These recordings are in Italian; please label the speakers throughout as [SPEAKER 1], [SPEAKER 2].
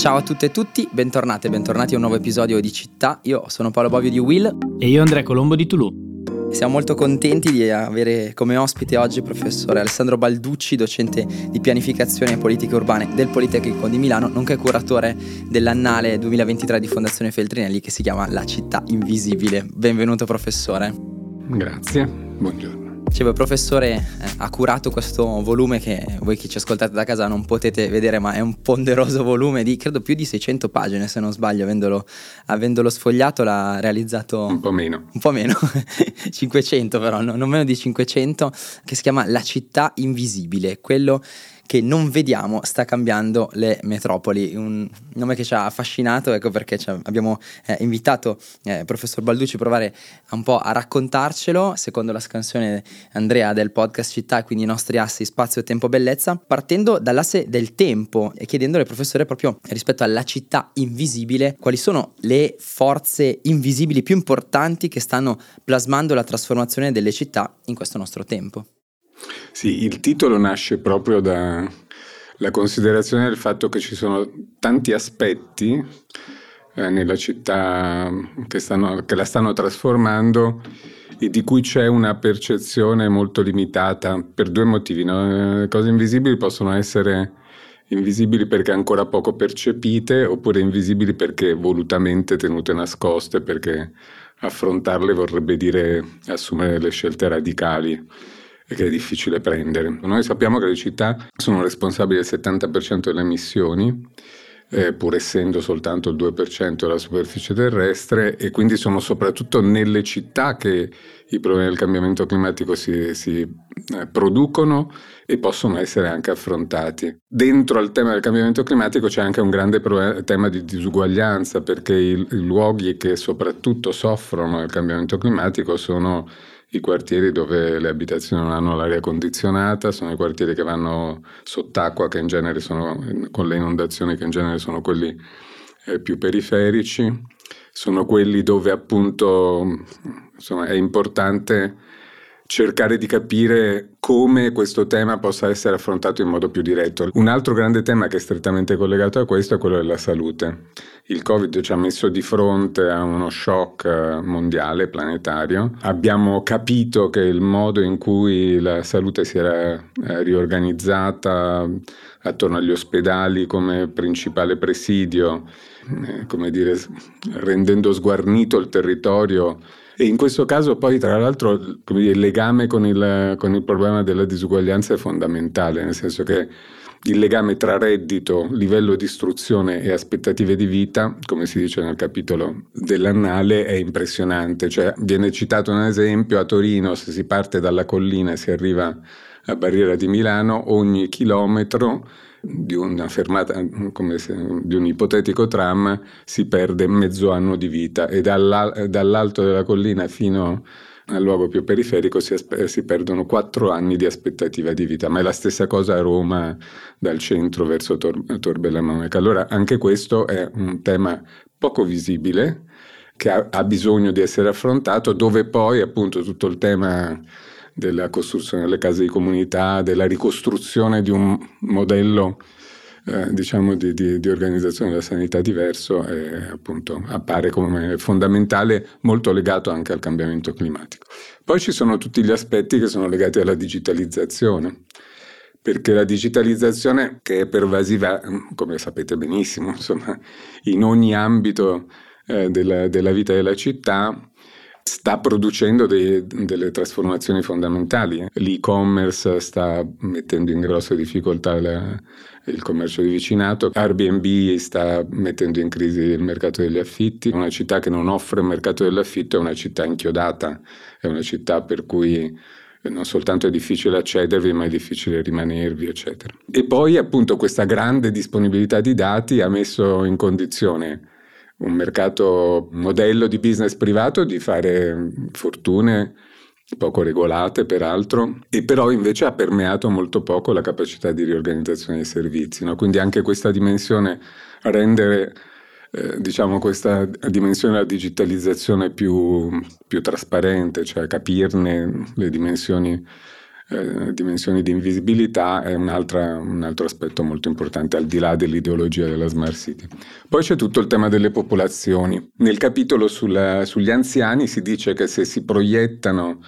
[SPEAKER 1] Ciao a tutte e tutti, bentornati e bentornati a un nuovo episodio di Città. Io sono Paolo Bovio di Will.
[SPEAKER 2] E io Andrea Colombo di Toulouse.
[SPEAKER 1] Siamo molto contenti di avere come ospite oggi il professore Alessandro Balducci, docente di pianificazione e politiche urbane del Politecnico di Milano, nonché curatore dell'annale 2023 di Fondazione Feltrinelli che si chiama La città invisibile. Benvenuto professore.
[SPEAKER 3] Grazie, buongiorno.
[SPEAKER 1] Dicevo, il professore eh, ha curato questo volume che voi che ci ascoltate da casa non potete vedere, ma è un ponderoso volume di credo più di 600 pagine, se non sbaglio, avendolo, avendolo sfogliato l'ha realizzato...
[SPEAKER 3] Un po' meno.
[SPEAKER 1] Un po' meno, 500 però, no, non meno di 500, che si chiama La città invisibile, quello che non vediamo sta cambiando le metropoli. Un nome che ci ha affascinato, ecco perché abbiamo eh, invitato il eh, professor Balducci a provare un po' a raccontarcelo, secondo la scansione Andrea del podcast Città, quindi i nostri assi spazio, tempo, bellezza, partendo dall'asse del tempo e chiedendole professore proprio rispetto alla città invisibile, quali sono le forze invisibili più importanti che stanno plasmando la trasformazione delle città in questo nostro tempo.
[SPEAKER 3] Sì, il titolo nasce proprio dalla considerazione del fatto che ci sono tanti aspetti eh, nella città che, stanno, che la stanno trasformando e di cui c'è una percezione molto limitata per due motivi. No? Le cose invisibili possono essere invisibili perché ancora poco percepite oppure invisibili perché volutamente tenute nascoste perché affrontarle vorrebbe dire assumere delle scelte radicali che è difficile prendere. Noi sappiamo che le città sono responsabili del 70% delle emissioni, eh, pur essendo soltanto il 2% della superficie terrestre, e quindi sono soprattutto nelle città che i problemi del cambiamento climatico si, si eh, producono e possono essere anche affrontati. Dentro al tema del cambiamento climatico c'è anche un grande problema, tema di disuguaglianza, perché i, i luoghi che soprattutto soffrono del cambiamento climatico sono i quartieri dove le abitazioni non hanno l'aria condizionata, sono i quartieri che vanno sott'acqua, che in genere sono, con le inondazioni che in genere sono quelli eh, più periferici, sono quelli dove appunto insomma, è importante cercare di capire come questo tema possa essere affrontato in modo più diretto. Un altro grande tema che è strettamente collegato a questo è quello della salute. Il Covid ci ha messo di fronte a uno shock eh, mondiale, planetario. Abbiamo capito che il modo in cui la salute si era eh, riorganizzata attorno agli ospedali come principale presidio, eh, come dire, rendendo sguarnito il territorio e in questo caso poi tra l'altro dire, il legame con il, con il problema della disuguaglianza è fondamentale, nel senso che il legame tra reddito, livello di istruzione e aspettative di vita, come si dice nel capitolo dell'annale, è impressionante. Cioè, viene citato un esempio, a Torino se si parte dalla collina e si arriva a Barriera di Milano, ogni chilometro di una fermata, se, di un ipotetico tram, si perde mezzo anno di vita e dall'alto della collina fino al luogo più periferico si, si, perdono quattro anni di aspettativa di vita, ma è la stessa cosa a Roma dal centro verso Tor, Tor Bella Monaca. Allora anche questo è un tema poco visibile che ha, ha bisogno di essere affrontato, dove poi appunto tutto il tema della costruzione delle case di comunità, della ricostruzione di un modello eh, diciamo di, di, di, organizzazione della sanità diverso e appunto appare come fondamentale, molto legato anche al cambiamento climatico. Poi ci sono tutti gli aspetti che sono legati alla digitalizzazione, perché la digitalizzazione che è pervasiva, come sapete benissimo, insomma, in ogni ambito eh, della, della vita della città, sta producendo dei, delle trasformazioni fondamentali. L'e-commerce sta mettendo in grosse difficoltà la, il commercio di vicinato, Airbnb sta mettendo in crisi il mercato degli affitti, una città che non offre un mercato dell'affitto è una città inchiodata, è una città per cui non soltanto è difficile accedervi, ma è difficile rimanervi, eccetera. E poi appunto questa grande disponibilità di dati ha messo in condizione un mercato modello di business privato di fare fortune poco regolate peraltro, e però invece ha permeato molto poco la capacità di riorganizzazione dei servizi. No? Quindi anche questa dimensione, rendere eh, diciamo questa dimensione della digitalizzazione più, più trasparente, cioè capirne le dimensioni eh, dimensioni di invisibilità è un, altro aspetto molto importante al di là dell'ideologia della Smart City. Poi c'è tutto il tema delle popolazioni. Nel capitolo sulla, sugli anziani si dice che se si proiettano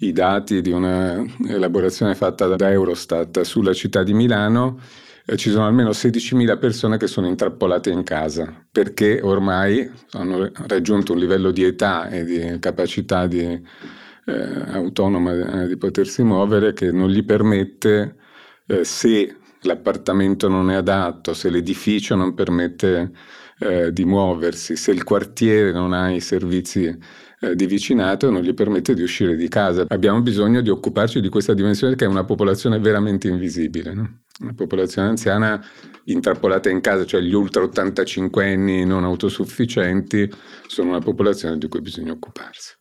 [SPEAKER 3] i dati di un'elaborazione fatta da Eurostat sulla città di Milano, eh, ci sono almeno 16.000 persone che sono intrappolate in casa perché ormai hanno raggiunto un livello di età e di capacità di eh, autonoma eh, di potersi muovere che non gli permette, eh, se l'appartamento non è adatto, se l'edificio non permette eh, di muoversi, se il quartiere non ha i servizi eh, di vicinato, non gli permette di uscire di casa. Abbiamo bisogno di occuparci di questa dimensione che è una popolazione veramente invisibile. No? Una popolazione anziana intrappolata in casa, cioè gli ultra 85 anni non autosufficienti, sono una popolazione di cui bisogna occuparsi.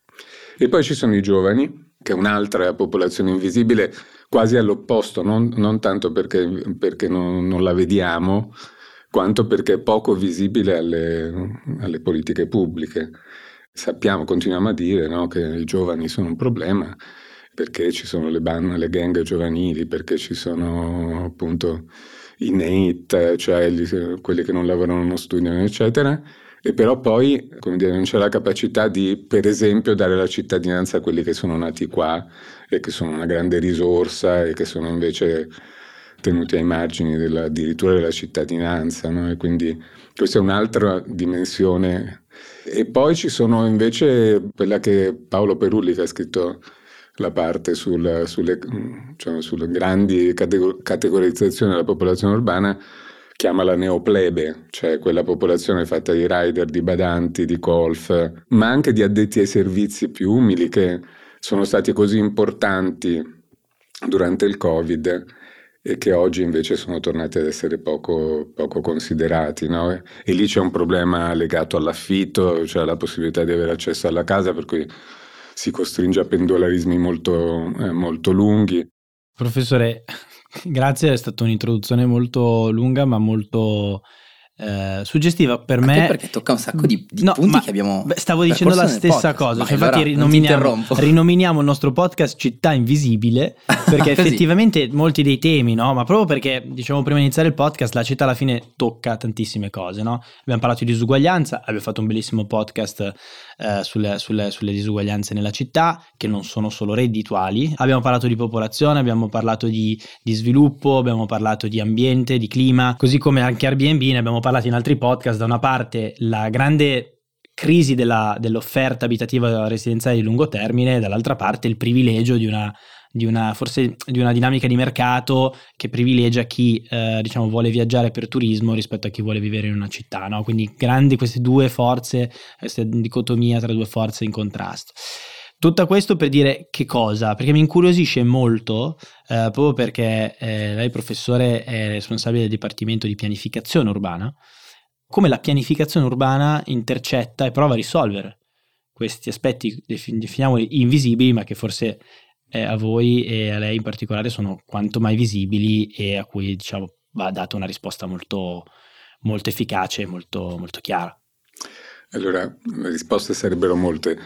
[SPEAKER 3] E poi ci sono i giovani, che è un'altra popolazione invisibile, quasi all'opposto, non, non tanto perché, perché non, non, la vediamo, quanto perché è poco visibile alle, alle politiche pubbliche. Sappiamo, continuiamo a dire no, che i giovani sono un problema, perché ci sono le, ban- le gang giovanili, perché ci sono appunto i NATE, cioè gli, quelli che non lavorano, non studiano, eccetera e però poi dire, non c'è la capacità di, per esempio, dare la cittadinanza a quelli che sono nati qua e che sono una grande risorsa e che sono invece tenuti ai margini della, addirittura della cittadinanza. No? E quindi questa è un'altra dimensione. E poi ci sono invece quella che Paolo Perulli che ha scritto la parte sul, sulle, cioè, sulle grandi categorizzazioni della popolazione urbana, chiama la neoplebe, cioè quella popolazione fatta di rider, di badanti, di golf, ma anche di addetti ai servizi più umili che sono stati così importanti durante il Covid e che oggi invece sono tornati ad essere poco, poco considerati. No? E lì c'è un problema legato all'affitto, cioè alla possibilità di avere accesso alla casa, per cui si costringe a pendolarismi molto, eh, molto lunghi.
[SPEAKER 2] Professore, Grazie, è stata un'introduzione molto lunga ma molto eh, suggestiva per
[SPEAKER 1] Anche
[SPEAKER 2] me.
[SPEAKER 1] perché tocca un sacco di, di no, punti che abbiamo.
[SPEAKER 2] Beh, stavo dicendo la stessa cosa. Cioè, allora, infatti, rinominiamo, rinominiamo, il nostro podcast Città Invisibile perché effettivamente molti dei temi, no? Ma proprio perché diciamo prima di iniziare il podcast, la città alla fine tocca tantissime cose, no? Abbiamo parlato di disuguaglianza, abbiamo fatto un bellissimo podcast eh, sulle, sulle, sulle, disuguaglianze nella città, che non sono solo reddituali. Abbiamo parlato di popolazione, abbiamo parlato di, di sviluppo, abbiamo parlato di ambiente, di clima, così come anche Airbnb, ne abbiamo parlato in altri podcast. Da una parte la grande crisi della, dell'offerta abitativa residenziale di lungo termine, dall'altra parte il privilegio di una di una, forse di una dinamica di mercato che privilegia chi eh, diciamo, vuole viaggiare per turismo rispetto a chi vuole vivere in una città. No? Quindi grandi queste due forze, questa dicotomia tra due forze in contrasto. Tutto questo per dire che cosa? Perché mi incuriosisce molto, eh, proprio perché eh, lei professore è responsabile del Dipartimento di Pianificazione Urbana, come la pianificazione urbana intercetta e prova a risolvere questi aspetti, definiamoli invisibili, ma che forse eh, a voi e a lei in particolare sono quanto mai visibili e a cui diciamo, va data una risposta molto, molto efficace e molto, molto chiara.
[SPEAKER 3] Allora, le risposte sarebbero molte.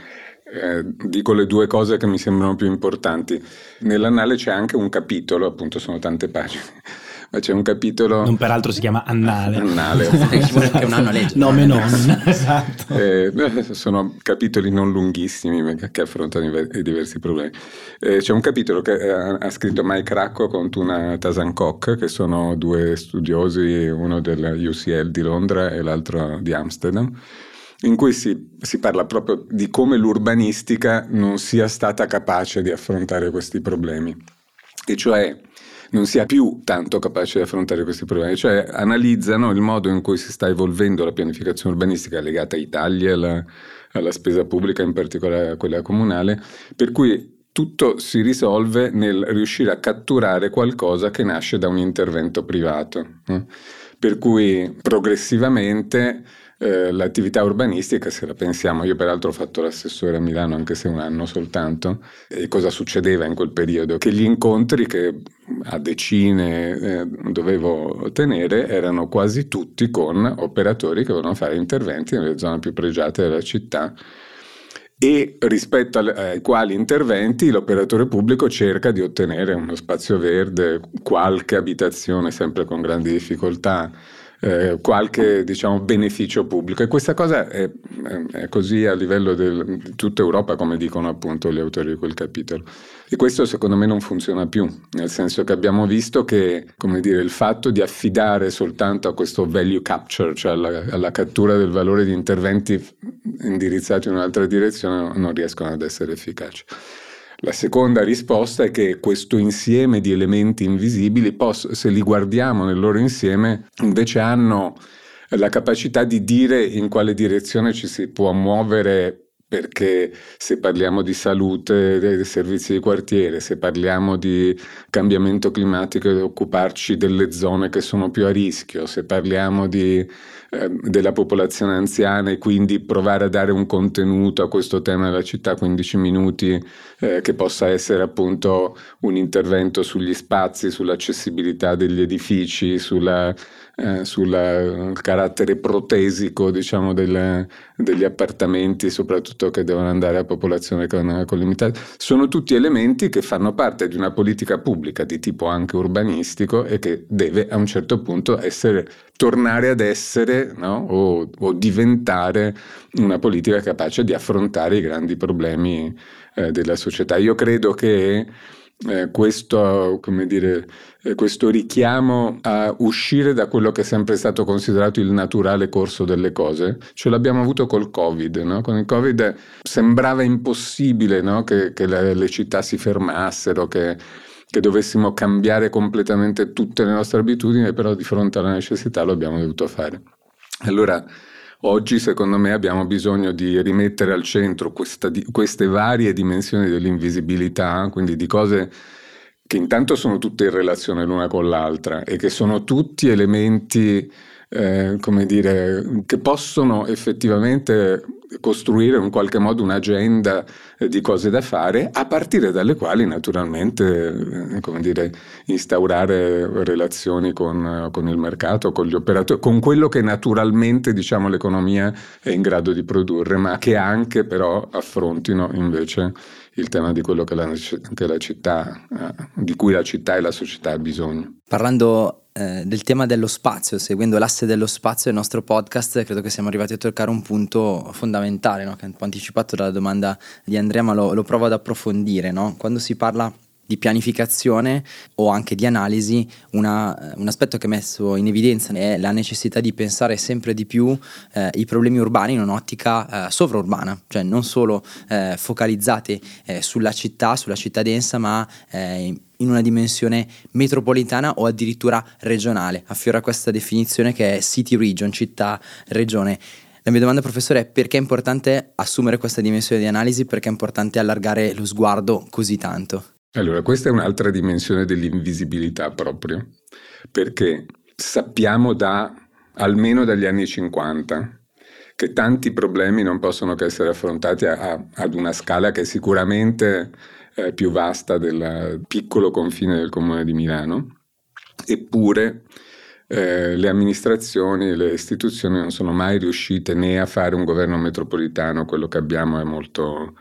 [SPEAKER 3] Eh, dico le due cose che mi sembrano più importanti. Nell'annale c'è anche un capitolo, appunto sono tante pagine, ma c'è un capitolo...
[SPEAKER 2] Non peraltro si chiama Annale.
[SPEAKER 3] Annale.
[SPEAKER 1] è un anno legge.
[SPEAKER 2] Nome non, esatto.
[SPEAKER 3] Eh, sono capitoli non lunghissimi che affrontano i diversi problemi. Eh, c'è un capitolo che ha, ha scritto Mike Racco con Tuna Tazankok, che sono due studiosi, uno della UCL di Londra e l'altro di Amsterdam in cui si, si, parla proprio di come l'urbanistica non sia stata capace di affrontare questi problemi, e cioè non sia più tanto capace di affrontare questi problemi, cioè analizzano il modo in cui si sta evolvendo la pianificazione urbanistica legata ai tagli alla, alla spesa pubblica, in particolare a quella comunale, per cui tutto si risolve nel riuscire a catturare qualcosa che nasce da un intervento privato. Eh? Per cui progressivamente eh, l'attività urbanistica, se la pensiamo, io peraltro ho fatto l'assessore a Milano anche se un anno soltanto, e cosa succedeva in quel periodo? Che gli incontri che a decine eh, dovevo tenere erano quasi tutti con operatori che volevano fare interventi nelle zone più pregiate della città e rispetto ai quali interventi l'operatore pubblico cerca di ottenere uno spazio verde, qualche abitazione sempre con grandi difficoltà eh, qualche diciamo, beneficio pubblico. E questa cosa è, è così a livello del, di tutta Europa come dicono appunto gli autori di quel capitolo. E questo secondo me non funziona più nel senso che abbiamo visto che dire, il fatto di affidare soltanto a questo value capture cioè alla, alla cattura del valore di interventi indirizzati in un'altra direzione non riescono ad essere efficaci la seconda risposta è che questo insieme di elementi invisibili, se li guardiamo nel loro insieme, invece hanno la capacità di dire in quale direzione ci si può muovere perché se parliamo di salute, dei servizi di quartiere, se parliamo di cambiamento climatico e occuparci delle zone che sono più a rischio, se parliamo di Ehm, della popolazione anziana e quindi provare a dare un contenuto a questo tema della città, 15 minuti, eh, che possa essere appunto un intervento sugli spazi, sull'accessibilità degli edifici, sulla eh, sul eh, carattere protesico diciamo, del, degli appartamenti, soprattutto che devono andare a popolazione con, con limitate, sono tutti elementi che fanno parte di una politica pubblica di tipo anche urbanistico e che deve a un certo punto essere, tornare ad essere no? o, o, diventare una politica capace di affrontare i grandi problemi eh, della società. Io credo che eh, questo, dire, eh, questo, richiamo a uscire da quello che è sempre stato considerato il naturale corso delle cose, ce l'abbiamo avuto col Covid. No? Con il Covid sembrava impossibile no? che, che le, le, città si fermassero, che, che dovessimo cambiare completamente tutte le nostre abitudini, però di fronte alla necessità lo abbiamo dovuto fare. Allora, Oggi secondo me abbiamo bisogno di rimettere al centro questa, queste varie dimensioni dell'invisibilità, quindi di cose che intanto sono tutte in relazione l'una con l'altra e che sono tutti elementi, eh, come dire, che possono effettivamente costruire in qualche modo un'agenda eh, di cose da fare, a partire dalle quali naturalmente eh, come dire, instaurare relazioni con, con, il mercato, con gli operatori, con quello che naturalmente diciamo, l'economia è in grado di produrre, ma che anche però affrontino invece il tema di quello che la, che la città, di cui la città e la società ha bisogno.
[SPEAKER 1] Parlando eh, del tema dello spazio, seguendo l'asse dello spazio del nostro podcast, credo che siamo arrivati a toccare un punto fondamentale, no? che ho anticipato dalla domanda di Andrea, ma lo, lo provo ad approfondire. No? Quando si parla di pianificazione o anche di analisi, una, un aspetto che è messo in evidenza è la necessità di pensare sempre di più eh, i problemi urbani in un'ottica eh, sovraurbana, cioè non solo eh, focalizzate eh, sulla città, sulla città densa, ma eh, in una dimensione metropolitana o addirittura regionale. Affiora questa definizione che è city region, città, regione. La mia domanda, professore, è perché è importante assumere questa dimensione di analisi, perché è importante allargare lo sguardo così tanto?
[SPEAKER 3] Allora, questa è un'altra dimensione dell'invisibilità proprio, perché sappiamo da almeno dagli anni 50 che tanti problemi non possono che essere affrontati a, a, ad una scala che sicuramente eh, più vasta del piccolo confine del comune di Milano, eppure eh, le amministrazioni, le istituzioni non sono mai riuscite né a fare un governo metropolitano, quello che abbiamo è molto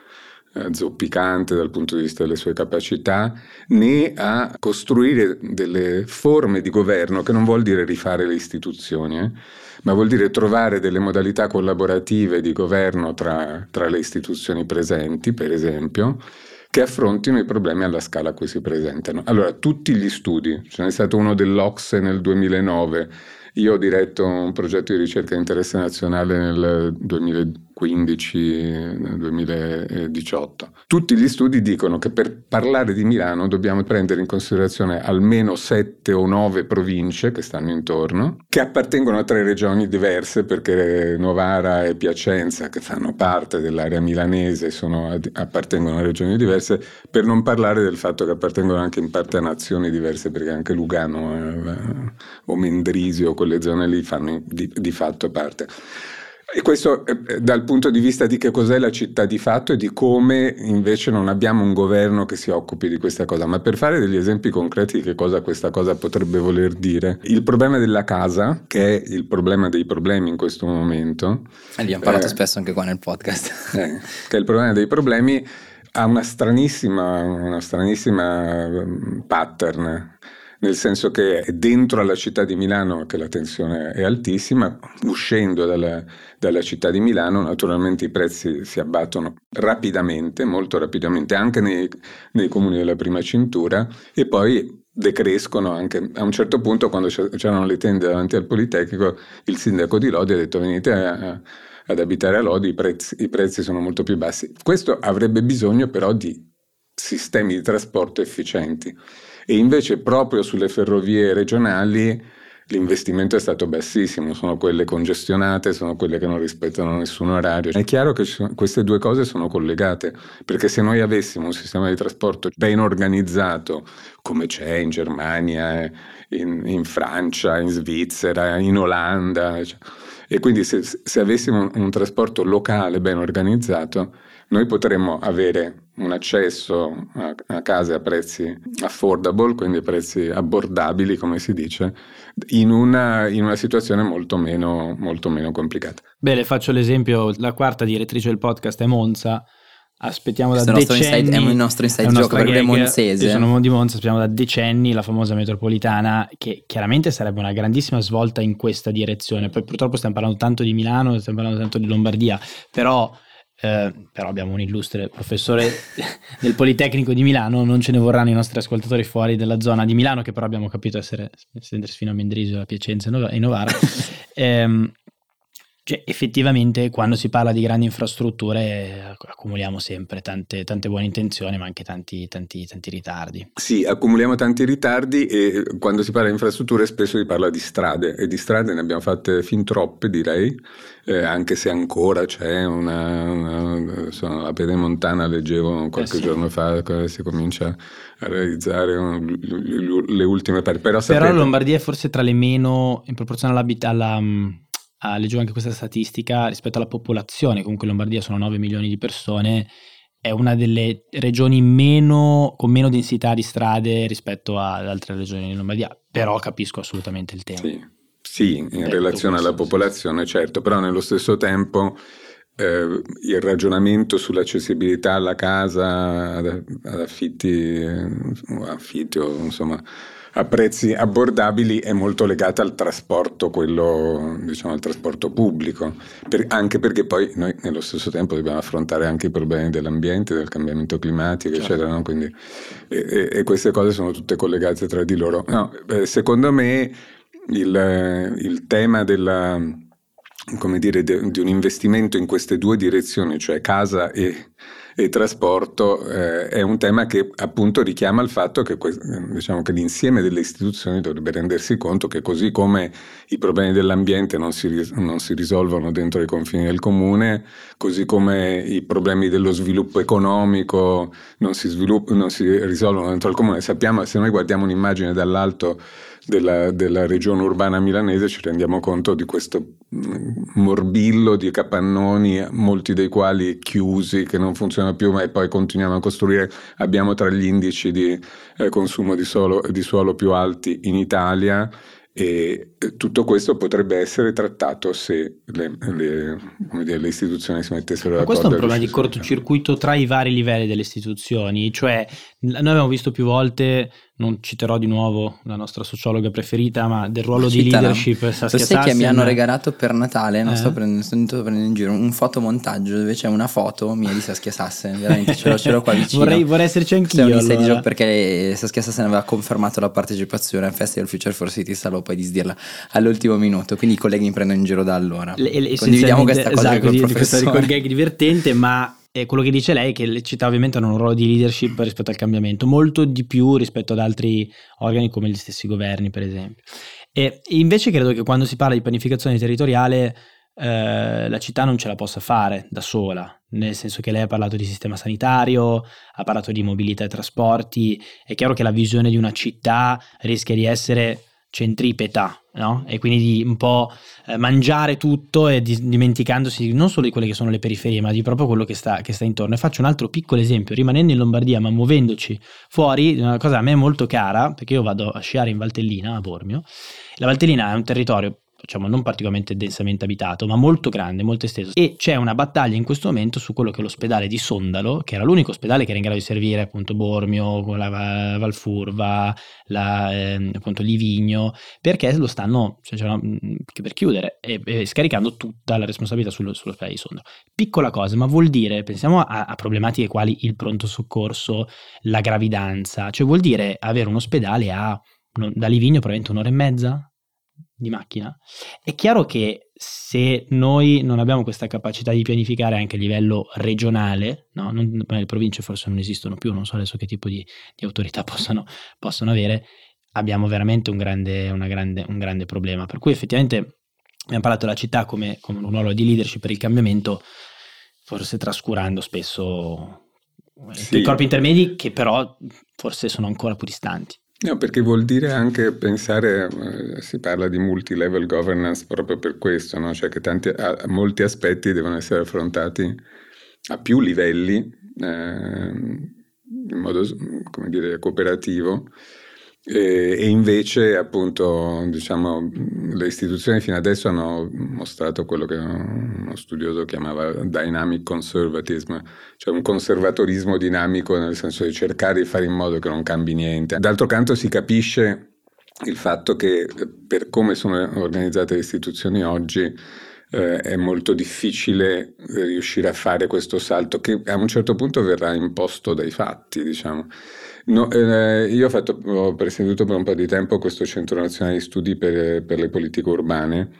[SPEAKER 3] eh, zoppicante dal punto di vista delle sue capacità, né a costruire delle forme di governo che non vuol dire rifare le istituzioni, eh, ma vuol dire trovare delle modalità collaborative di governo tra, tra le istituzioni presenti, per esempio, che affrontino i problemi alla scala a cui si presentano. Allora, tutti gli studi, ce n'è stato uno dell'Ocse nel 2009, io ho diretto un progetto di ricerca di interesse nazionale nel 2015-2018. Tutti gli studi dicono che per parlare di Milano dobbiamo prendere in considerazione almeno sette o nove province che stanno intorno, che appartengono a tre regioni diverse perché Novara e Piacenza, che fanno parte dell'area milanese, sono, appartengono a regioni diverse, per non parlare del fatto che appartengono anche in parte a nazioni diverse perché anche Lugano eh, o Mendrisio, quelle zone lì fanno di, di fatto parte. E questo eh, dal punto di vista di che cos'è la città di fatto e di come invece non abbiamo un governo che si occupi di questa cosa. Ma per fare degli esempi concreti di che cosa questa cosa potrebbe voler dire, il problema della casa, che è il problema dei problemi in questo momento.
[SPEAKER 1] E abbiamo parlato eh, spesso anche qua nel podcast.
[SPEAKER 3] Eh, che è il problema dei problemi, ha una stranissima, una stranissima mm, pattern nel senso che dentro alla città di Milano che la tensione è altissima, uscendo dalla, dalla, città di Milano naturalmente i prezzi si abbattono rapidamente, molto rapidamente, anche nei, nei comuni della prima cintura e poi decrescono anche a un certo punto quando c'erano le tende davanti al Politecnico il sindaco di Lodi ha detto venite a, ad abitare a Lodi i prezzi, i prezzi sono molto più bassi. Questo avrebbe bisogno però di sistemi di trasporto efficienti e invece proprio sulle ferrovie regionali l'investimento è stato bassissimo, sono quelle congestionate, sono quelle che non rispettano nessun orario. È chiaro che queste due cose sono collegate, perché se noi avessimo un sistema di trasporto ben organizzato, come c'è in Germania, in, in Francia, in Svizzera, in Olanda, cioè, e quindi se, se avessimo un, un trasporto locale ben organizzato, noi potremmo avere un accesso a, a, case a prezzi affordable, quindi a prezzi abbordabili, come si dice, in una, in una situazione molto meno, molto meno complicata.
[SPEAKER 2] Beh, le faccio l'esempio, la quarta direttrice del podcast è Monza, aspettiamo da decenni inside,
[SPEAKER 1] è il nostro inside joke perché è monzese
[SPEAKER 2] io sono di Monza aspettiamo da decenni la famosa metropolitana che chiaramente sarebbe una grandissima svolta in questa direzione. Poi purtroppo stiamo parlando tanto di Milano stiamo parlando tanto di Lombardia però eh, però abbiamo un illustre professore del Politecnico di Milano, non ce ne vorranno i nostri ascoltatori fuori dalla zona di Milano, che però abbiamo capito essere estendersi fino a Mendrisio, a Piacenza e Novara. eh, cioè, effettivamente quando si parla di grandi infrastrutture accumuliamo sempre tante, tante buone intenzioni ma anche tanti, tanti, tanti, ritardi.
[SPEAKER 3] Sì, accumuliamo tanti ritardi e quando si parla di infrastrutture spesso si parla di strade e di strade ne abbiamo fatte fin troppe direi, eh, anche se ancora c'è una, una insomma, la pedemontana leggevo qualche eh sì. giorno fa si comincia a realizzare un, le, ultime parti.
[SPEAKER 2] Però, sapete, Però Lombardia è forse tra le meno in proporzione alla... ah, leggevo anche questa statistica rispetto alla popolazione, comunque in Lombardia sono 9 milioni di persone, è una delle regioni meno, con meno densità di strade rispetto ad altre regioni in Lombardia, però capisco assolutamente il tema.
[SPEAKER 3] Sì, sì in Detto relazione questo, alla popolazione, sì. certo, però nello stesso tempo eh, il ragionamento sull'accessibilità alla casa, ad, ad affitti, eh, affitti o insomma a prezzi abbordabili è molto legata al trasporto, quello, diciamo, al trasporto pubblico, per, anche perché poi noi nello stesso tempo dobbiamo affrontare anche i problemi dell'ambiente, del cambiamento climatico, certo. eccetera, no? Quindi, e, e, queste cose sono tutte collegate tra di loro. No, eh, secondo me il, il tema della, come dire, de, di un investimento in queste due direzioni, cioè casa e e trasporto eh, è un tema che appunto richiama il fatto che, diciamo, che, l'insieme delle istituzioni dovrebbe rendersi conto che così come i problemi dell'ambiente non si, non si risolvono dentro i confini del comune, così come i problemi dello sviluppo economico non si, svilupp- non si risolvono dentro il comune, sappiamo se noi guardiamo un'immagine dall'alto della, della, regione urbana milanese ci rendiamo conto di questo mm, morbillo di capannoni, molti dei quali chiusi, che non funzionano più, ma poi continuiamo a costruire. Abbiamo tra gli indici di eh, consumo di, solo, di suolo più alti in Italia. E tutto questo potrebbe essere trattato se le, le, dire, le istituzioni si mettessero d'accordo.
[SPEAKER 2] Ma questo è un problema di cortocircuito tra i vari livelli delle istituzioni, cioè noi abbiamo visto più volte non citerò di nuovo la nostra sociologa preferita, ma del ruolo ma di leadership
[SPEAKER 1] Saskia sai che mi hanno regalato per Natale, non eh? sto prendendo, sto prendendo in giro, un fotomontaggio dove c'è una foto mia di Saskia Sassen, veramente ce l'ho, ce l'ho qua vicino.
[SPEAKER 2] vorrei, vorrei esserci anch'io. Allora.
[SPEAKER 1] perché Saskia Sassen aveva confermato la partecipazione al Festival Future for City, stavo poi di sdirla all'ultimo minuto, quindi i colleghi mi prendono in giro da allora.
[SPEAKER 2] Le, le, Condividiamo questa cosa esatto, col professore. Questo gag divertente, ma e quello che dice lei è che le città ovviamente hanno un ruolo di leadership rispetto al cambiamento, molto di più rispetto ad altri organi come gli stessi governi, per esempio. E invece credo che quando si parla di pianificazione territoriale eh, la città non ce la possa fare da sola, nel senso che lei ha parlato di sistema sanitario, ha parlato di mobilità e trasporti, è chiaro che la visione di una città rischia di essere centripeta, no? E quindi di un po' eh, mangiare tutto e di, dimenticandosi non solo di quelle che sono le periferie, ma di proprio quello che sta, che sta, intorno. E faccio un altro piccolo esempio, rimanendo in Lombardia, ma muovendoci fuori, una cosa a me molto cara, perché io vado a sciare in Valtellina, a Bormio. La Valtellina è un territorio diciamo non particolarmente densamente abitato, ma molto grande, molto esteso. E c'è una battaglia in questo momento su quello che è l'ospedale di Sondalo, che era l'unico ospedale che era in grado di servire appunto Bormio, la Valfurva, la, eh, appunto Livigno, perché lo stanno cioè, cioè, per chiudere e, e, scaricando tutta la responsabilità sullo, sull'ospedale di Sondalo. Piccola cosa, ma vuol dire, pensiamo a, a problematiche quali il pronto soccorso, la gravidanza, cioè vuol dire avere un ospedale a da Livigno probabilmente un'ora e mezza, di macchina, è chiaro che se noi non abbiamo questa capacità di pianificare anche a livello regionale, no? non, le province forse non esistono più, non so adesso che tipo di, di autorità possano, possano, avere, abbiamo veramente un grande, grande, un grande, problema. Per cui effettivamente abbiamo parlato della città come, come un ruolo di leadership per il cambiamento, forse trascurando spesso sì. i corpi intermedi che però forse sono ancora più distanti.
[SPEAKER 3] No, perché vuol dire anche pensare, eh, si parla di multi-level governance proprio per questo, no? cioè che tanti, a, molti aspetti devono essere affrontati a più livelli eh, in modo, come dire, cooperativo e, e, invece, appunto, diciamo, le istituzioni fino adesso hanno mostrato quello che uno studioso chiamava dynamic conservatism, cioè un conservatorismo dinamico nel senso di cercare di fare in modo che non cambi niente. D'altro canto si capisce il fatto che per come sono organizzate le istituzioni oggi eh, è molto difficile riuscire a fare questo salto che a un certo punto verrà imposto dai fatti, diciamo. No, eh, io ho, fatto, ho, presieduto per un po' di tempo questo Centro Nazionale di Studi per, per le Politiche Urbane,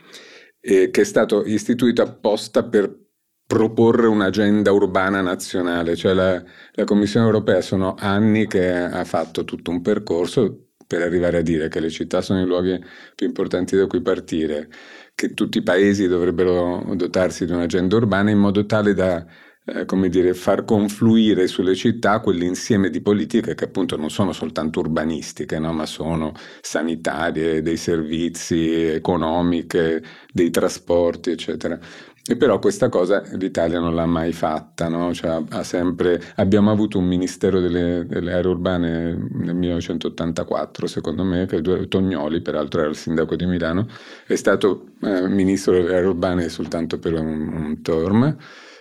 [SPEAKER 3] eh, che è stato istituito apposta per proporre un'agenda urbana nazionale, cioè la, la, Commissione europea sono anni che ha fatto tutto un percorso per arrivare a dire che le città sono i luoghi più importanti da cui partire, che tutti i paesi dovrebbero dotarsi di un'agenda urbana in modo tale da eh, come dire, far confluire sulle città quell'insieme di politiche che appunto non sono soltanto urbanistiche, no? ma sono sanitarie, dei servizi, economiche, dei trasporti, eccetera. E però questa cosa l'Italia non l'ha mai fatta, no? cioè, sempre, abbiamo avuto un ministero delle, delle, aree urbane nel 1984, secondo me, che Tognoli, peraltro era il sindaco di Milano, è stato eh, ministro delle aree urbane soltanto per un, un term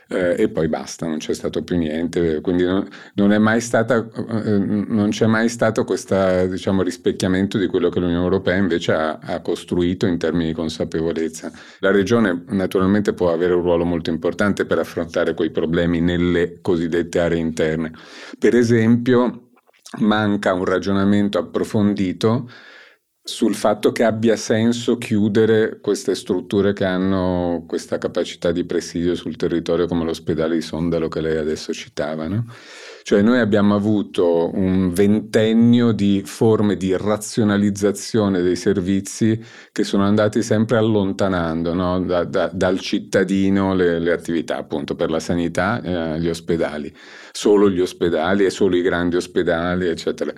[SPEAKER 3] eh, e poi basta, non c'è stato più niente, quindi non, non, stata, eh, non c'è mai stato questo diciamo, rispecchiamento di quello che l'Unione Europea invece ha, ha, costruito in termini di consapevolezza. La regione naturalmente può avere un ruolo molto importante per affrontare quei problemi nelle cosiddette aree interne. Per esempio, manca un ragionamento approfondito sul fatto che abbia senso chiudere queste strutture che hanno questa capacità di presidio sul territorio come l'ospedale di Sondalo che lei adesso citava. No? Cioè noi abbiamo avuto un ventennio di forme di razionalizzazione dei servizi che sono andati sempre allontanando no? da, da, dal cittadino le, le, attività appunto per la sanità, eh, gli ospedali, solo gli ospedali e solo i grandi ospedali, eccetera.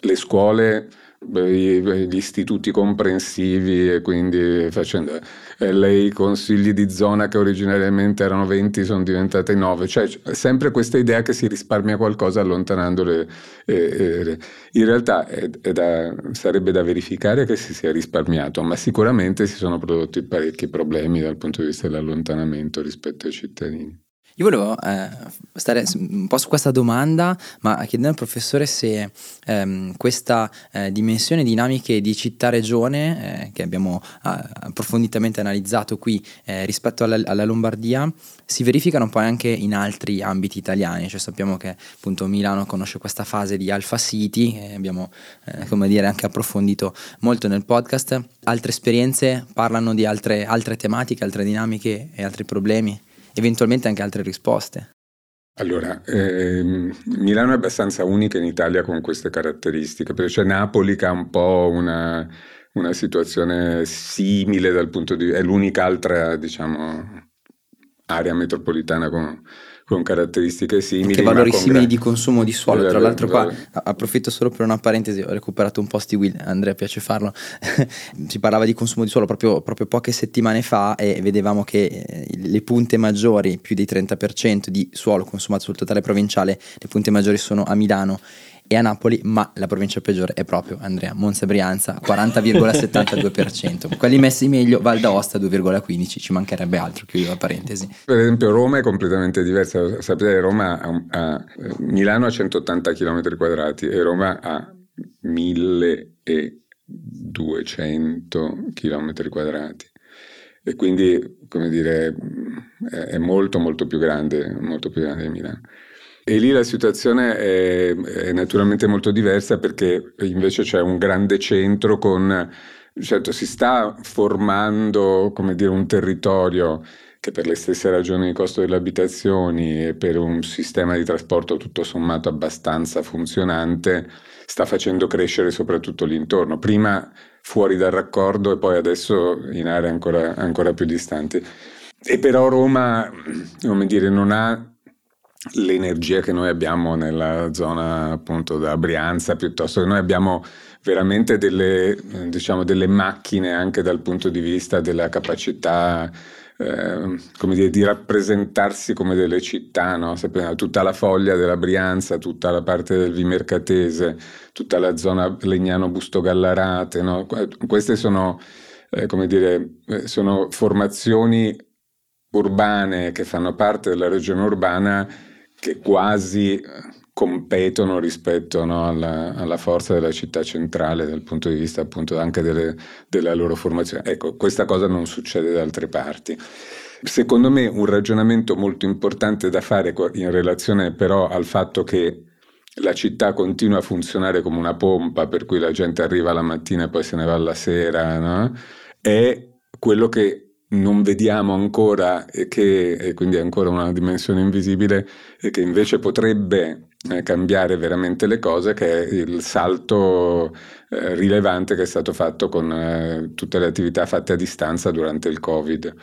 [SPEAKER 3] Le scuole gli istituti comprensivi e quindi facendo eh, lei consigli di zona che originariamente erano 20 sono diventate 9 cioè sempre questa idea che si risparmia qualcosa allontanandole eh, eh, in realtà è, è da, sarebbe da verificare che si sia risparmiato ma sicuramente si sono prodotti parecchi problemi dal punto di vista dell'allontanamento rispetto ai cittadini
[SPEAKER 1] Io volevo eh, stare un po' su questa domanda, ma chiedendo al professore se ehm, questa eh, dimensione dinamiche di città-regione, eh, che abbiamo approfonditamente analizzato qui eh, rispetto alla, alla, Lombardia, si verificano poi anche in altri ambiti italiani. Cioè sappiamo che appunto Milano conosce questa fase di Alpha City, e abbiamo eh, come dire anche approfondito molto nel podcast. Altre esperienze parlano di altre, altre tematiche, altre dinamiche e altri problemi? Eventualmente anche altre risposte.
[SPEAKER 3] Allora, ehm, Milano è abbastanza unica in Italia con queste caratteristiche, perché c'è Napoli che ha un po' una, una situazione simile dal punto di vista, è l'unica altra, diciamo, area metropolitana con, con caratteristiche simili.
[SPEAKER 1] Che valori simili gra- di consumo di suolo. Tra l'altro, qua approfitto solo per una parentesi, ho recuperato un post di Will, Andrea piace farlo. si parlava di consumo di suolo proprio, proprio, poche settimane fa e vedevamo che eh, le punte maggiori, più del 30% di suolo consumato sul totale provinciale, le punte maggiori sono a Milano e a Napoli, ma la provincia peggiore è proprio Andrea, Monza Brianza, 40,72%. Quelli messi meglio, Val d'Aosta 2,15%, ci mancherebbe altro, chiudo la parentesi.
[SPEAKER 3] Per esempio Roma è completamente diversa, sapete Roma ha, ha Milano ha 180 km quadrati e Roma ha 1200 km quadrati e quindi come dire è molto molto più grande, molto più grande di Milano. E lì la situazione è, è, naturalmente molto diversa perché invece c'è un grande centro con, certo si sta formando come dire, un territorio che per le stesse ragioni di costo delle abitazioni e per un sistema di trasporto tutto sommato abbastanza funzionante sta facendo crescere soprattutto l'intorno, prima fuori dal raccordo e poi adesso in aree ancora, ancora più distanti. E però Roma, come dire, non ha l'energia che noi abbiamo nella zona appunto da Brianza, piuttosto che noi abbiamo veramente delle, diciamo, delle macchine anche dal punto di vista della capacità eh, come dire, di rappresentarsi come delle città, no? tutta la foglia della Brianza, tutta la parte del Vimercatese, tutta la zona Legnano-Busto Gallarate, no? queste sono, eh, come dire, eh, sono formazioni urbane che fanno parte della regione urbana che quasi eh, competono rispetto no, alla, alla, forza della città centrale dal punto di vista appunto anche delle, della loro formazione. Ecco, questa cosa non succede da altre parti. Secondo me un ragionamento molto importante da fare in relazione però al fatto che la città continua a funzionare come una pompa per cui la gente arriva la mattina e poi se ne va alla sera, no? è quello che non vediamo ancora e che e quindi è ancora una dimensione invisibile e che invece potrebbe eh, cambiare veramente le cose, che è il salto eh, rilevante che è stato fatto con eh, tutte le attività fatte a distanza durante il Covid.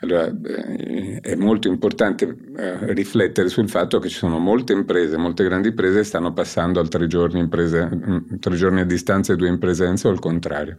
[SPEAKER 3] Allora, eh, è molto importante eh, riflettere sul fatto che ci sono molte imprese, molte grandi imprese stanno passando al tre giorni, prese, tre giorni a distanza e due in presenza o il contrario.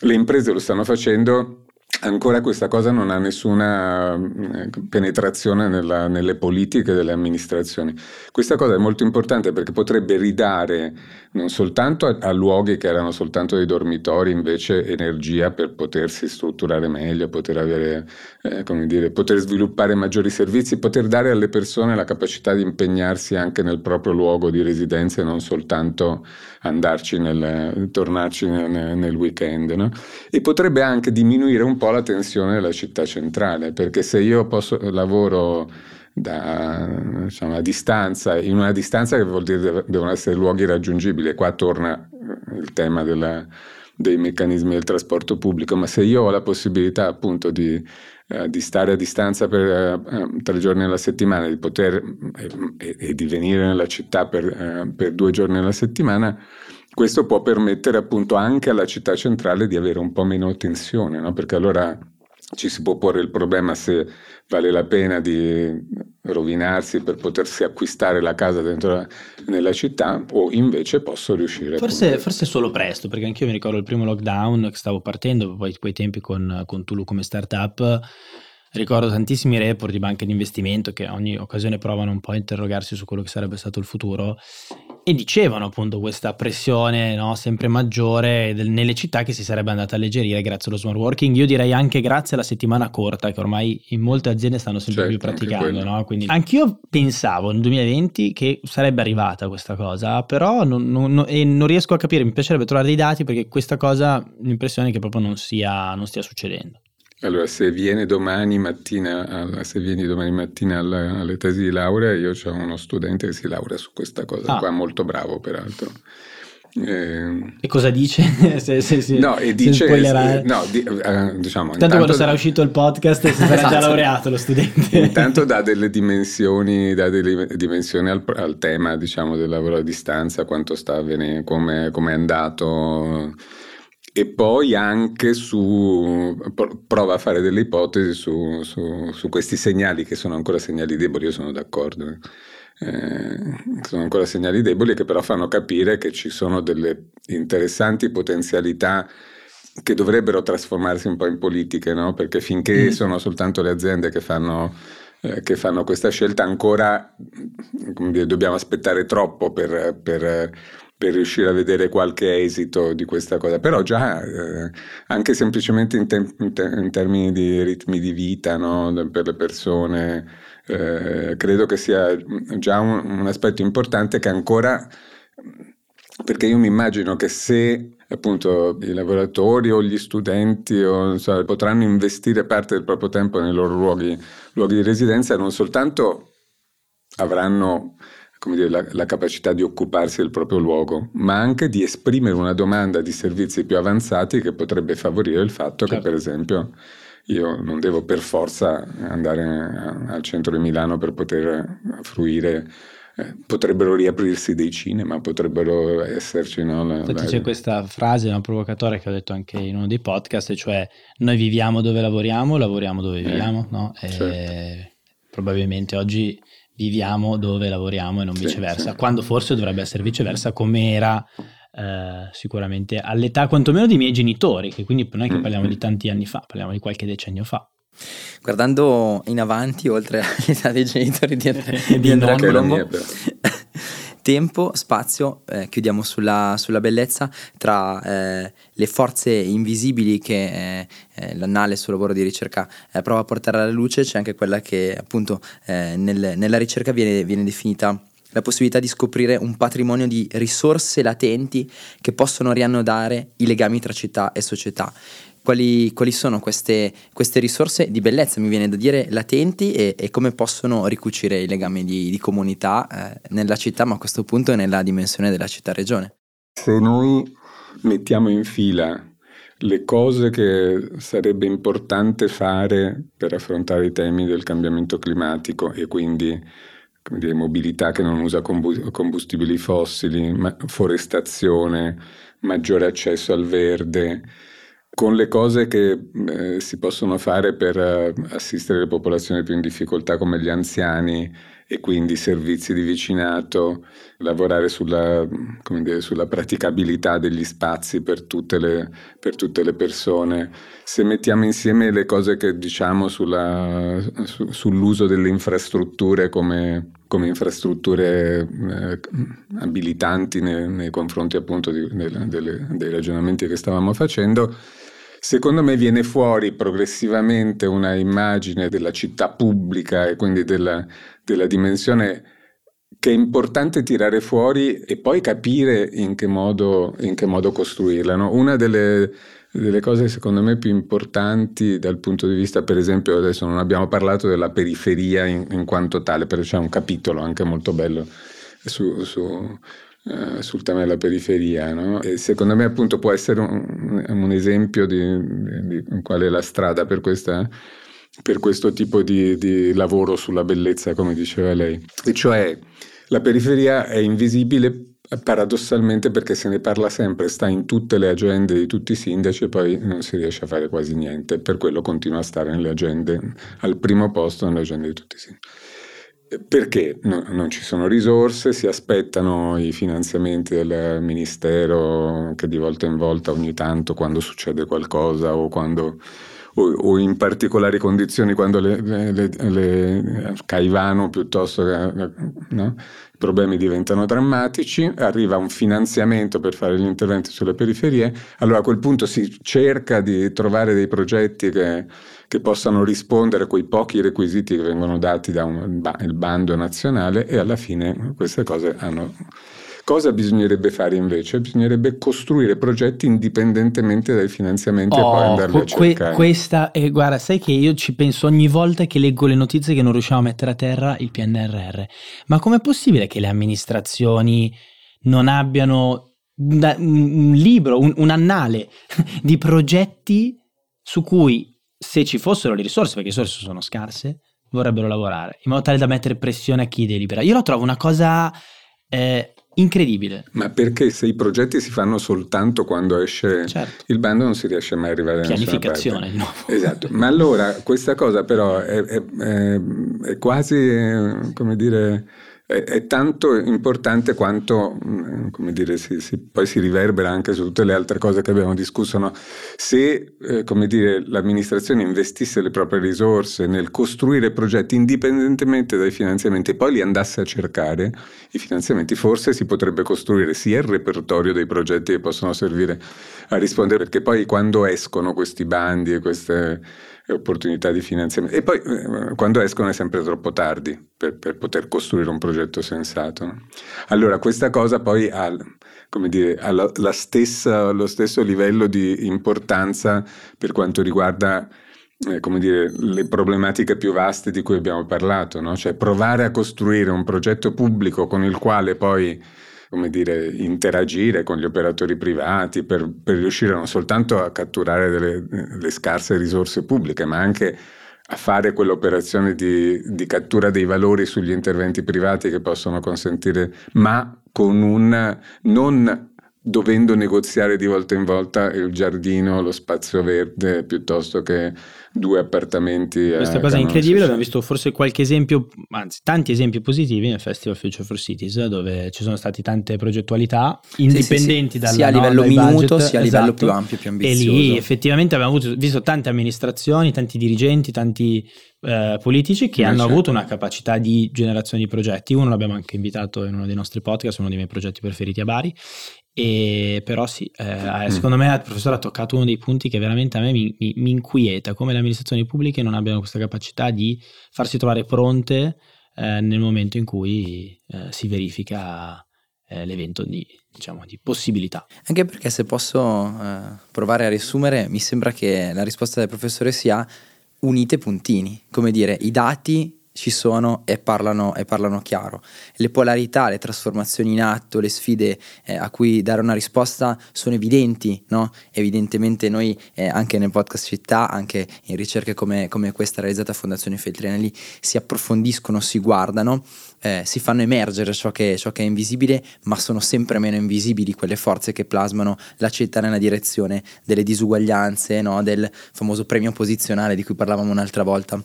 [SPEAKER 3] Le imprese lo stanno facendo Ancora questa cosa non ha nessuna eh, penetrazione nella, nelle politiche delle amministrazioni. Questa cosa è molto importante perché potrebbe ridare non soltanto a, a, luoghi che erano soltanto dei dormitori, invece energia per potersi strutturare meglio, poter, avere, eh, dire, poter sviluppare maggiori servizi, poter dare alle persone la capacità di impegnarsi anche nel proprio luogo di residenza e non soltanto andarci nel, tornarci nel, nel weekend. No? E potrebbe anche diminuire un po' la tensione della città centrale, perché se io posso, lavoro da, diciamo, distanza, in una distanza che vuol dire devono essere luoghi raggiungibili, e qua torna il tema della, dei meccanismi del trasporto pubblico, ma se io ho la possibilità appunto di, eh, di stare a distanza per eh, tre giorni alla settimana, di poter eh, e di venire nella città per, eh, per due giorni alla settimana, questo può permettere appunto anche alla città centrale di avere un po' meno tensione, no? perché allora ci si può porre il problema se vale la pena di rovinarsi per potersi acquistare la casa dentro la, nella città o invece posso riuscire
[SPEAKER 2] forse, forse solo presto perché anch'io mi ricordo il primo lockdown che stavo partendo poi quei tempi con, con Tulu come startup ricordo tantissimi report di banche di investimento che ogni occasione provano un po' a interrogarsi su quello che sarebbe stato il futuro e dicevano appunto questa pressione no, sempre maggiore del, nelle città che si sarebbe andata a alleggerire grazie allo smart working. Io direi anche grazie alla settimana corta che ormai in molte aziende stanno sempre certo, più praticando. No? Quindi anch'io pensavo nel 2020 che sarebbe arrivata questa cosa, però non, non, non, e non riesco a capire, mi piacerebbe trovare dei dati perché questa cosa l'impressione è che proprio non, sia, non stia succedendo.
[SPEAKER 3] Allora, se viene domani mattina, se vieni domani mattina alle, alle tesi di laurea, io ho uno studente che si laurea su questa cosa ah. qua, molto bravo peraltro.
[SPEAKER 2] Eh, e cosa dice?
[SPEAKER 3] se, se, se, no, e dice, no, di, uh, diciamo,
[SPEAKER 2] Tanto quando sarà uscito il podcast si sarà esatto. già laureato lo studente.
[SPEAKER 3] Intanto dà delle dimensioni, dà delle dimensioni al, al, tema diciamo, del lavoro a distanza, quanto sta avvenendo, come è andato e poi anche su prova a fare delle ipotesi su, su, su, questi segnali che sono ancora segnali deboli, io sono d'accordo, eh, sono ancora segnali deboli che però fanno capire che ci sono delle interessanti potenzialità che dovrebbero trasformarsi un po' in politiche, no? perché finché mm. sono soltanto le aziende che fanno, eh, che fanno questa scelta ancora dire, dobbiamo aspettare troppo per, per per riuscire a vedere qualche esito di questa cosa, però già eh, anche semplicemente in, te- in, te- in, termini di ritmi di vita no? per le persone, eh, credo che sia già un, un, aspetto importante che ancora, perché io mi immagino che se appunto i lavoratori o gli studenti o, so, potranno investire parte del proprio tempo nei loro luoghi, luoghi di residenza, non soltanto avranno dire, la, la, capacità di occuparsi del proprio luogo, ma anche di esprimere una domanda di servizi più avanzati che potrebbe favorire il fatto certo. che, per esempio, io non devo per forza andare al centro di Milano per poter fruire. Eh, potrebbero riaprirsi dei cinema, potrebbero esserci. No,
[SPEAKER 2] la, Infatti, la... c'è questa frase, una provocatoria che ho detto anche in uno dei podcast, cioè noi viviamo dove lavoriamo, lavoriamo dove eh, viviamo, no? certo. Probabilmente oggi viviamo dove lavoriamo e non sì, viceversa, sì. quando forse dovrebbe essere viceversa come era eh, sicuramente all'età quantomeno dei miei genitori, che quindi non è che mm, parliamo di mm. tanti anni fa, parliamo di qualche decennio fa.
[SPEAKER 1] Guardando in avanti, oltre all'età dei genitori di, Andrea, di Andrea Colombo, tempo, spazio, eh, chiudiamo sulla, sulla, bellezza, tra eh, le forze invisibili che eh, eh l'annale sul lavoro di ricerca eh, prova a portare alla luce, c'è anche quella che appunto eh, nel, nella ricerca viene, viene definita la possibilità di scoprire un patrimonio di risorse latenti che possono riannodare i legami tra città e società quali, quali sono queste, queste, risorse di bellezza, mi viene da dire, latenti e, e come possono ricucire i legami di, di comunità eh, nella città, ma a questo punto nella dimensione della città-regione.
[SPEAKER 3] Se noi mettiamo in fila le cose che sarebbe importante fare per affrontare i temi del cambiamento climatico e quindi dire, mobilità che non usa combustibili fossili, forestazione, maggiore accesso al verde, con le cose che eh, si possono fare per eh, assistere le popolazioni più in difficoltà come gli anziani e quindi servizi di vicinato, lavorare sulla, dire, sulla praticabilità degli spazi per tutte, le, per tutte, le, persone. Se mettiamo insieme le cose che diciamo sulla, su, sull'uso delle infrastrutture come, come infrastrutture eh, abilitanti nei, nei, confronti appunto di, delle, delle, dei ragionamenti che stavamo facendo, Secondo me viene fuori progressivamente una immagine della città pubblica e quindi della, della dimensione che è importante tirare fuori e poi capire in che modo, in che modo costruirla. No? Una delle, delle cose secondo me più importanti dal punto di vista, per esempio, adesso non abbiamo parlato della periferia in, in quanto tale, però c'è un capitolo anche molto bello su, su eh, sul tema della periferia. No? Secondo me appunto può essere un, un esempio di, di, di, qual è la strada per, questa, per questo tipo di, di lavoro sulla bellezza, come diceva lei. E cioè la periferia è invisibile paradossalmente perché se ne parla sempre, sta in tutte le agende di tutti i sindaci e poi non si riesce a fare quasi niente, per quello continua a stare nelle agende, al primo posto nelle agende di tutti i sindaci perché? No, non ci sono risorse, si aspettano i finanziamenti del Ministero che di volta in volta ogni tanto quando succede qualcosa o quando, o, o, in particolari condizioni quando le, le, le, le Caivano piuttosto no? i problemi diventano drammatici, arriva un finanziamento per fare gli interventi sulle periferie, allora a quel punto si cerca di trovare dei progetti che, che possano rispondere a quei pochi requisiti che vengono dati dal bando nazionale e alla fine queste cose hanno Cosa bisognerebbe fare invece? Bisognerebbe costruire progetti indipendentemente dai finanziamenti oh, e poi oh, andarli a cercare.
[SPEAKER 2] questa, eh, guarda, sai che io ci penso ogni volta che leggo le notizie che non riusciamo a mettere a terra il PNRR. Ma com'è possibile che le amministrazioni non abbiano un, un libro, un, un annale di progetti su cui se ci fossero le risorse, perché le risorse sono scarse, vorrebbero lavorare, in modo tale da mettere pressione a chi delibera. Io lo trovo una cosa eh, incredibile.
[SPEAKER 3] Ma perché se i progetti si fanno soltanto quando esce certo. il bando non si riesce mai a arrivare a
[SPEAKER 2] Pianificazione nuovo.
[SPEAKER 3] Esatto, ma allora questa cosa però è, è, è, è quasi, come dire è, tanto importante quanto, mm, come dire, si, si, poi si riverbera anche su tutte le altre cose che abbiamo discusso. No? Se, eh, come dire, l'amministrazione investisse le proprie risorse nel costruire progetti indipendentemente dai finanziamenti e poi li andasse a cercare, i finanziamenti, forse si potrebbe costruire sia il repertorio dei progetti che possono servire a rispondere, perché poi quando escono questi bandi e queste opportunità di finanziamento. E poi eh, quando escono è sempre troppo tardi per, per poter costruire un progetto sensato. Allora questa cosa poi ha, dire, ha la, la stessa, lo stesso livello di importanza per quanto riguarda eh, come dire, le problematiche più vaste di cui abbiamo parlato, no? cioè provare a costruire un progetto pubblico con il quale poi come dire, interagire con gli operatori privati per, per riuscire non soltanto a catturare delle, le scarse risorse pubbliche, ma anche a fare quell'operazione di, di, cattura dei valori sugli interventi privati che possono consentire, ma con un non dovendo negoziare di volta in volta il giardino, lo spazio verde, piuttosto che due appartamenti.
[SPEAKER 2] Questa cosa è incredibile, abbiamo visto forse qualche esempio, anzi tanti esempi positivi nel Festival Future for Cities, dove ci sono state tante progettualità indipendenti sì, sì, sì.
[SPEAKER 1] sia a livello no, minuto budget, sia a livello esatto. più ampio, più ambizioso.
[SPEAKER 2] E lì effettivamente abbiamo avuto, visto tante amministrazioni, tanti dirigenti, tanti eh, politici che Ma hanno certo. avuto una capacità di generazione di progetti. Uno l'abbiamo anche invitato in uno dei nostri podcast, uno dei miei progetti preferiti a Bari, e però sì, eh, mm. secondo me il professore ha toccato uno dei punti che veramente a me mi, mi, mi, inquieta, come le amministrazioni pubbliche non abbiano questa capacità di farsi trovare pronte eh, nel momento in cui eh, si verifica eh, l'evento di, diciamo, di, possibilità.
[SPEAKER 1] Anche perché se posso eh, provare a riassumere, mi sembra che la risposta del professore sia unite puntini, come dire, i dati ci sono e parlano, e parlano, chiaro. Le polarità, le trasformazioni in atto, le sfide eh, a cui dare una risposta sono evidenti, no? Evidentemente noi eh, anche nel podcast Città, anche in ricerche come, come questa realizzata a Fondazione Feltrinelli, si approfondiscono, si guardano, eh, si fanno emergere ciò che, ciò che, è invisibile, ma sono sempre meno invisibili quelle forze che plasmano la città nella direzione delle disuguaglianze, no? del famoso premio posizionale di cui parlavamo un'altra volta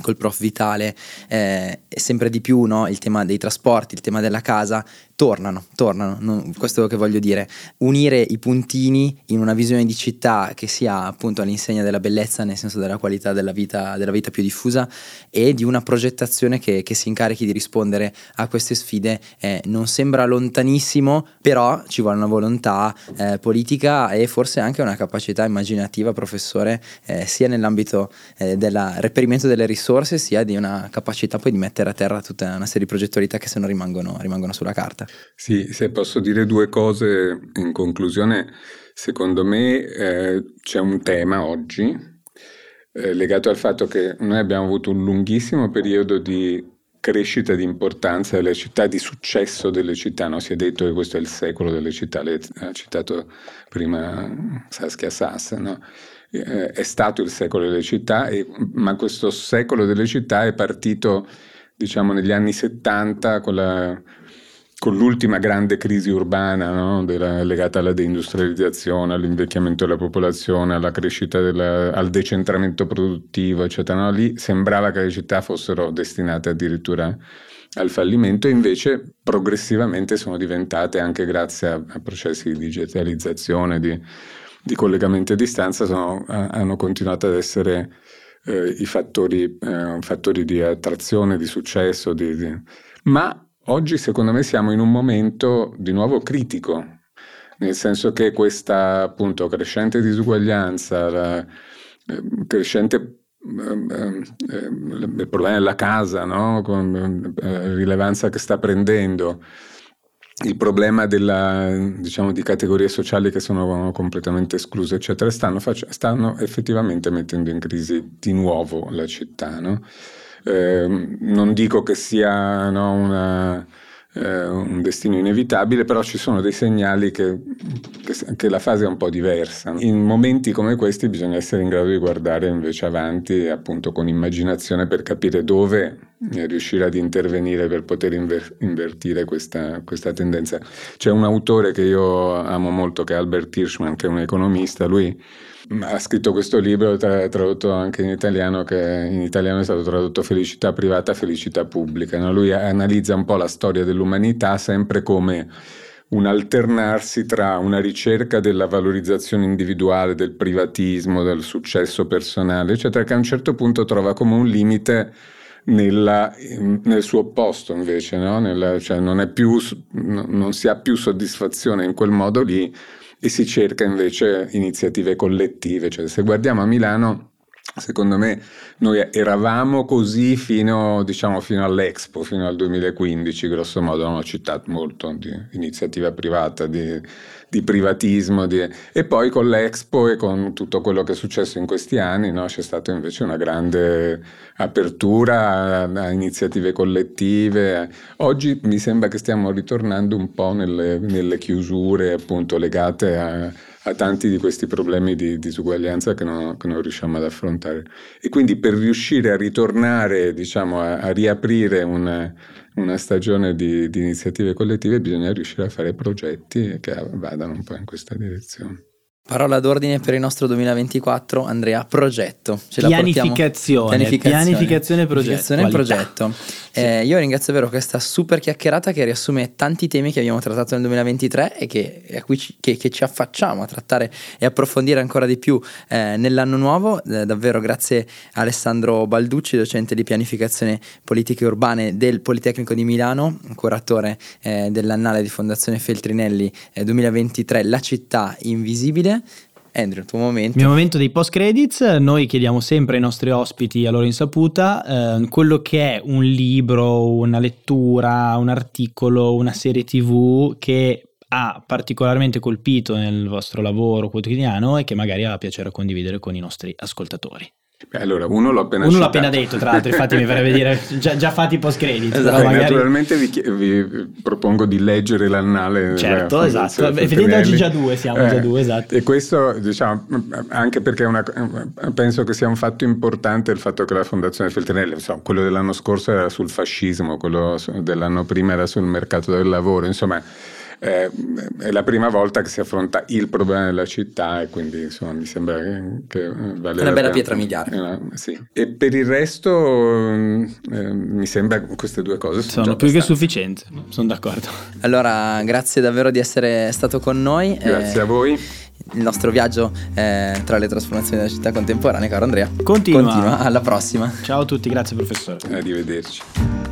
[SPEAKER 1] col prof Vitale eh, sempre di più no? il tema dei trasporti, il tema della casa tornano, tornano, non, questo è quello che voglio dire, unire i puntini in una visione di città che sia appunto all'insegna della bellezza, nel senso della qualità della vita, della vita più diffusa e di una progettazione che, che si incarichi di rispondere a queste sfide, eh, non sembra lontanissimo, però ci vuole una volontà eh, politica e forse anche una capacità immaginativa, professore, eh, sia nell'ambito eh, del reperimento delle risorse, sia di una capacità poi di mettere a terra tutta una serie di progettualità che se no rimangono, rimangono sulla carta.
[SPEAKER 3] Sì, se posso dire due cose in conclusione, secondo me eh, c'è un tema oggi eh, legato al fatto che noi abbiamo avuto un lunghissimo periodo di crescita di importanza delle città, di successo delle città, no? si è detto che questo è il secolo delle città, lei ha citato prima Saskia Sass, no? Eh, è stato il secolo delle città, e, ma questo secolo delle città è partito diciamo negli anni 70 con la con l'ultima grande crisi urbana no? della, legata alla deindustrializzazione, all'invecchiamento della popolazione, alla crescita della, al decentramento produttivo, eccetera, no? lì sembrava che le città fossero destinate addirittura al fallimento, invece progressivamente sono diventate, anche grazie a, a processi di digitalizzazione, di, di collegamento a distanza, sono, hanno continuato ad essere eh, i fattori, eh, fattori, di attrazione, di successo, di, di... ma Oggi secondo me siamo in un momento di nuovo critico, nel senso che questa appunto crescente disuguaglianza, la eh, crescente eh, eh, il problema della casa, no? con la rilevanza che sta prendendo, il problema della, diciamo, di categorie sociali che sono completamente escluse, eccetera, stanno, fac- stanno effettivamente mettendo in crisi di nuovo la città. No? Eh, non dico che sia no, una, eh, un destino inevitabile, però ci sono dei segnali che, che, che, la fase è un po' diversa. In momenti come questi bisogna essere in grado di guardare invece avanti, appunto con immaginazione per capire dove riuscire ad intervenire per poter inver- invertire questa, questa, tendenza. C'è un autore che io amo molto, che è Albert Hirschman, che è un economista, lui ha scritto questo libro tra, tradotto anche in italiano che in italiano è stato tradotto felicità privata felicità pubblica no? lui analizza un po' la storia dell'umanità sempre come un alternarsi tra una ricerca della valorizzazione individuale del privatismo del successo personale eccetera che a un certo punto trova come un limite nella, nel suo opposto invece no? Nella, cioè non, più, non si ha più soddisfazione in quel modo lì e si cerca invece iniziative collettive. Cioè, se guardiamo a Milano, secondo me noi eravamo così fino, diciamo, fino all'Expo, fino al 2015, grosso modo, una città molto di iniziativa privata, di di privatismo di... e poi con l'Expo e con tutto quello che è successo in questi anni no? c'è stata invece una grande apertura a, iniziative collettive. Oggi mi sembra che stiamo ritornando un po' nelle, nelle chiusure appunto legate a, a, tanti di questi problemi di disuguaglianza che non, che non, riusciamo ad affrontare. E quindi per riuscire a ritornare, diciamo, a, a riaprire una una stagione di, di, iniziative collettive bisogna riuscire a fare progetti che vadano un po' in questa direzione.
[SPEAKER 1] Parola d'ordine per il nostro 2024, Andrea, progetto.
[SPEAKER 2] Ce pianificazione, pianificazione, pianificazione, progetto.
[SPEAKER 1] progetto. Eh, io ringrazio davvero questa super chiacchierata che riassume tanti temi che abbiamo trattato nel 2023 e che, ci, che, che ci affacciamo a trattare e approfondire ancora di più eh, nell'anno nuovo. Eh, davvero grazie a Alessandro Balducci, docente di pianificazione politiche urbane del Politecnico di Milano, curatore eh, dell'annale di Fondazione Feltrinelli 2023 eh, La città invisibile. Andrew, il tuo momento.
[SPEAKER 2] Il mio momento dei post credits, noi chiediamo sempre ai nostri ospiti a loro insaputa eh, quello che è un libro, una lettura, un articolo, una serie tv che ha particolarmente colpito nel vostro lavoro quotidiano e che magari ha piacere condividere con i nostri ascoltatori.
[SPEAKER 3] Beh, allora, uno l'ho appena,
[SPEAKER 2] uno l'ho appena detto, tra l'altro, infatti mi farebbe dire già, già fatti post credit.
[SPEAKER 3] Esatto. Magari... Naturalmente vi, vi, propongo di leggere l'annale.
[SPEAKER 2] Certo, esatto. Effettivamente oggi già due siamo, eh, già due, esatto.
[SPEAKER 3] E questo, diciamo, anche perché una, penso che sia un fatto importante il fatto che la Fondazione Feltrinelli, insomma, quello dell'anno scorso era sul fascismo, quello dell'anno prima era sul mercato del lavoro, insomma eh, è la prima volta che si affronta il problema della città e quindi insomma mi sembra che, che
[SPEAKER 1] vale una bella pietra miliare.
[SPEAKER 3] Eh, sì. E per il resto eh, mi sembra che queste due cose
[SPEAKER 2] sono, sono più che sufficienti, sono d'accordo.
[SPEAKER 1] Allora grazie davvero di essere stato con noi.
[SPEAKER 3] Grazie a voi
[SPEAKER 1] il nostro viaggio eh, tra le trasformazioni della città contemporanea, caro Andrea.
[SPEAKER 2] Continua.
[SPEAKER 1] Continua. Alla prossima.
[SPEAKER 2] Ciao a tutti, grazie professore.
[SPEAKER 3] Arrivederci.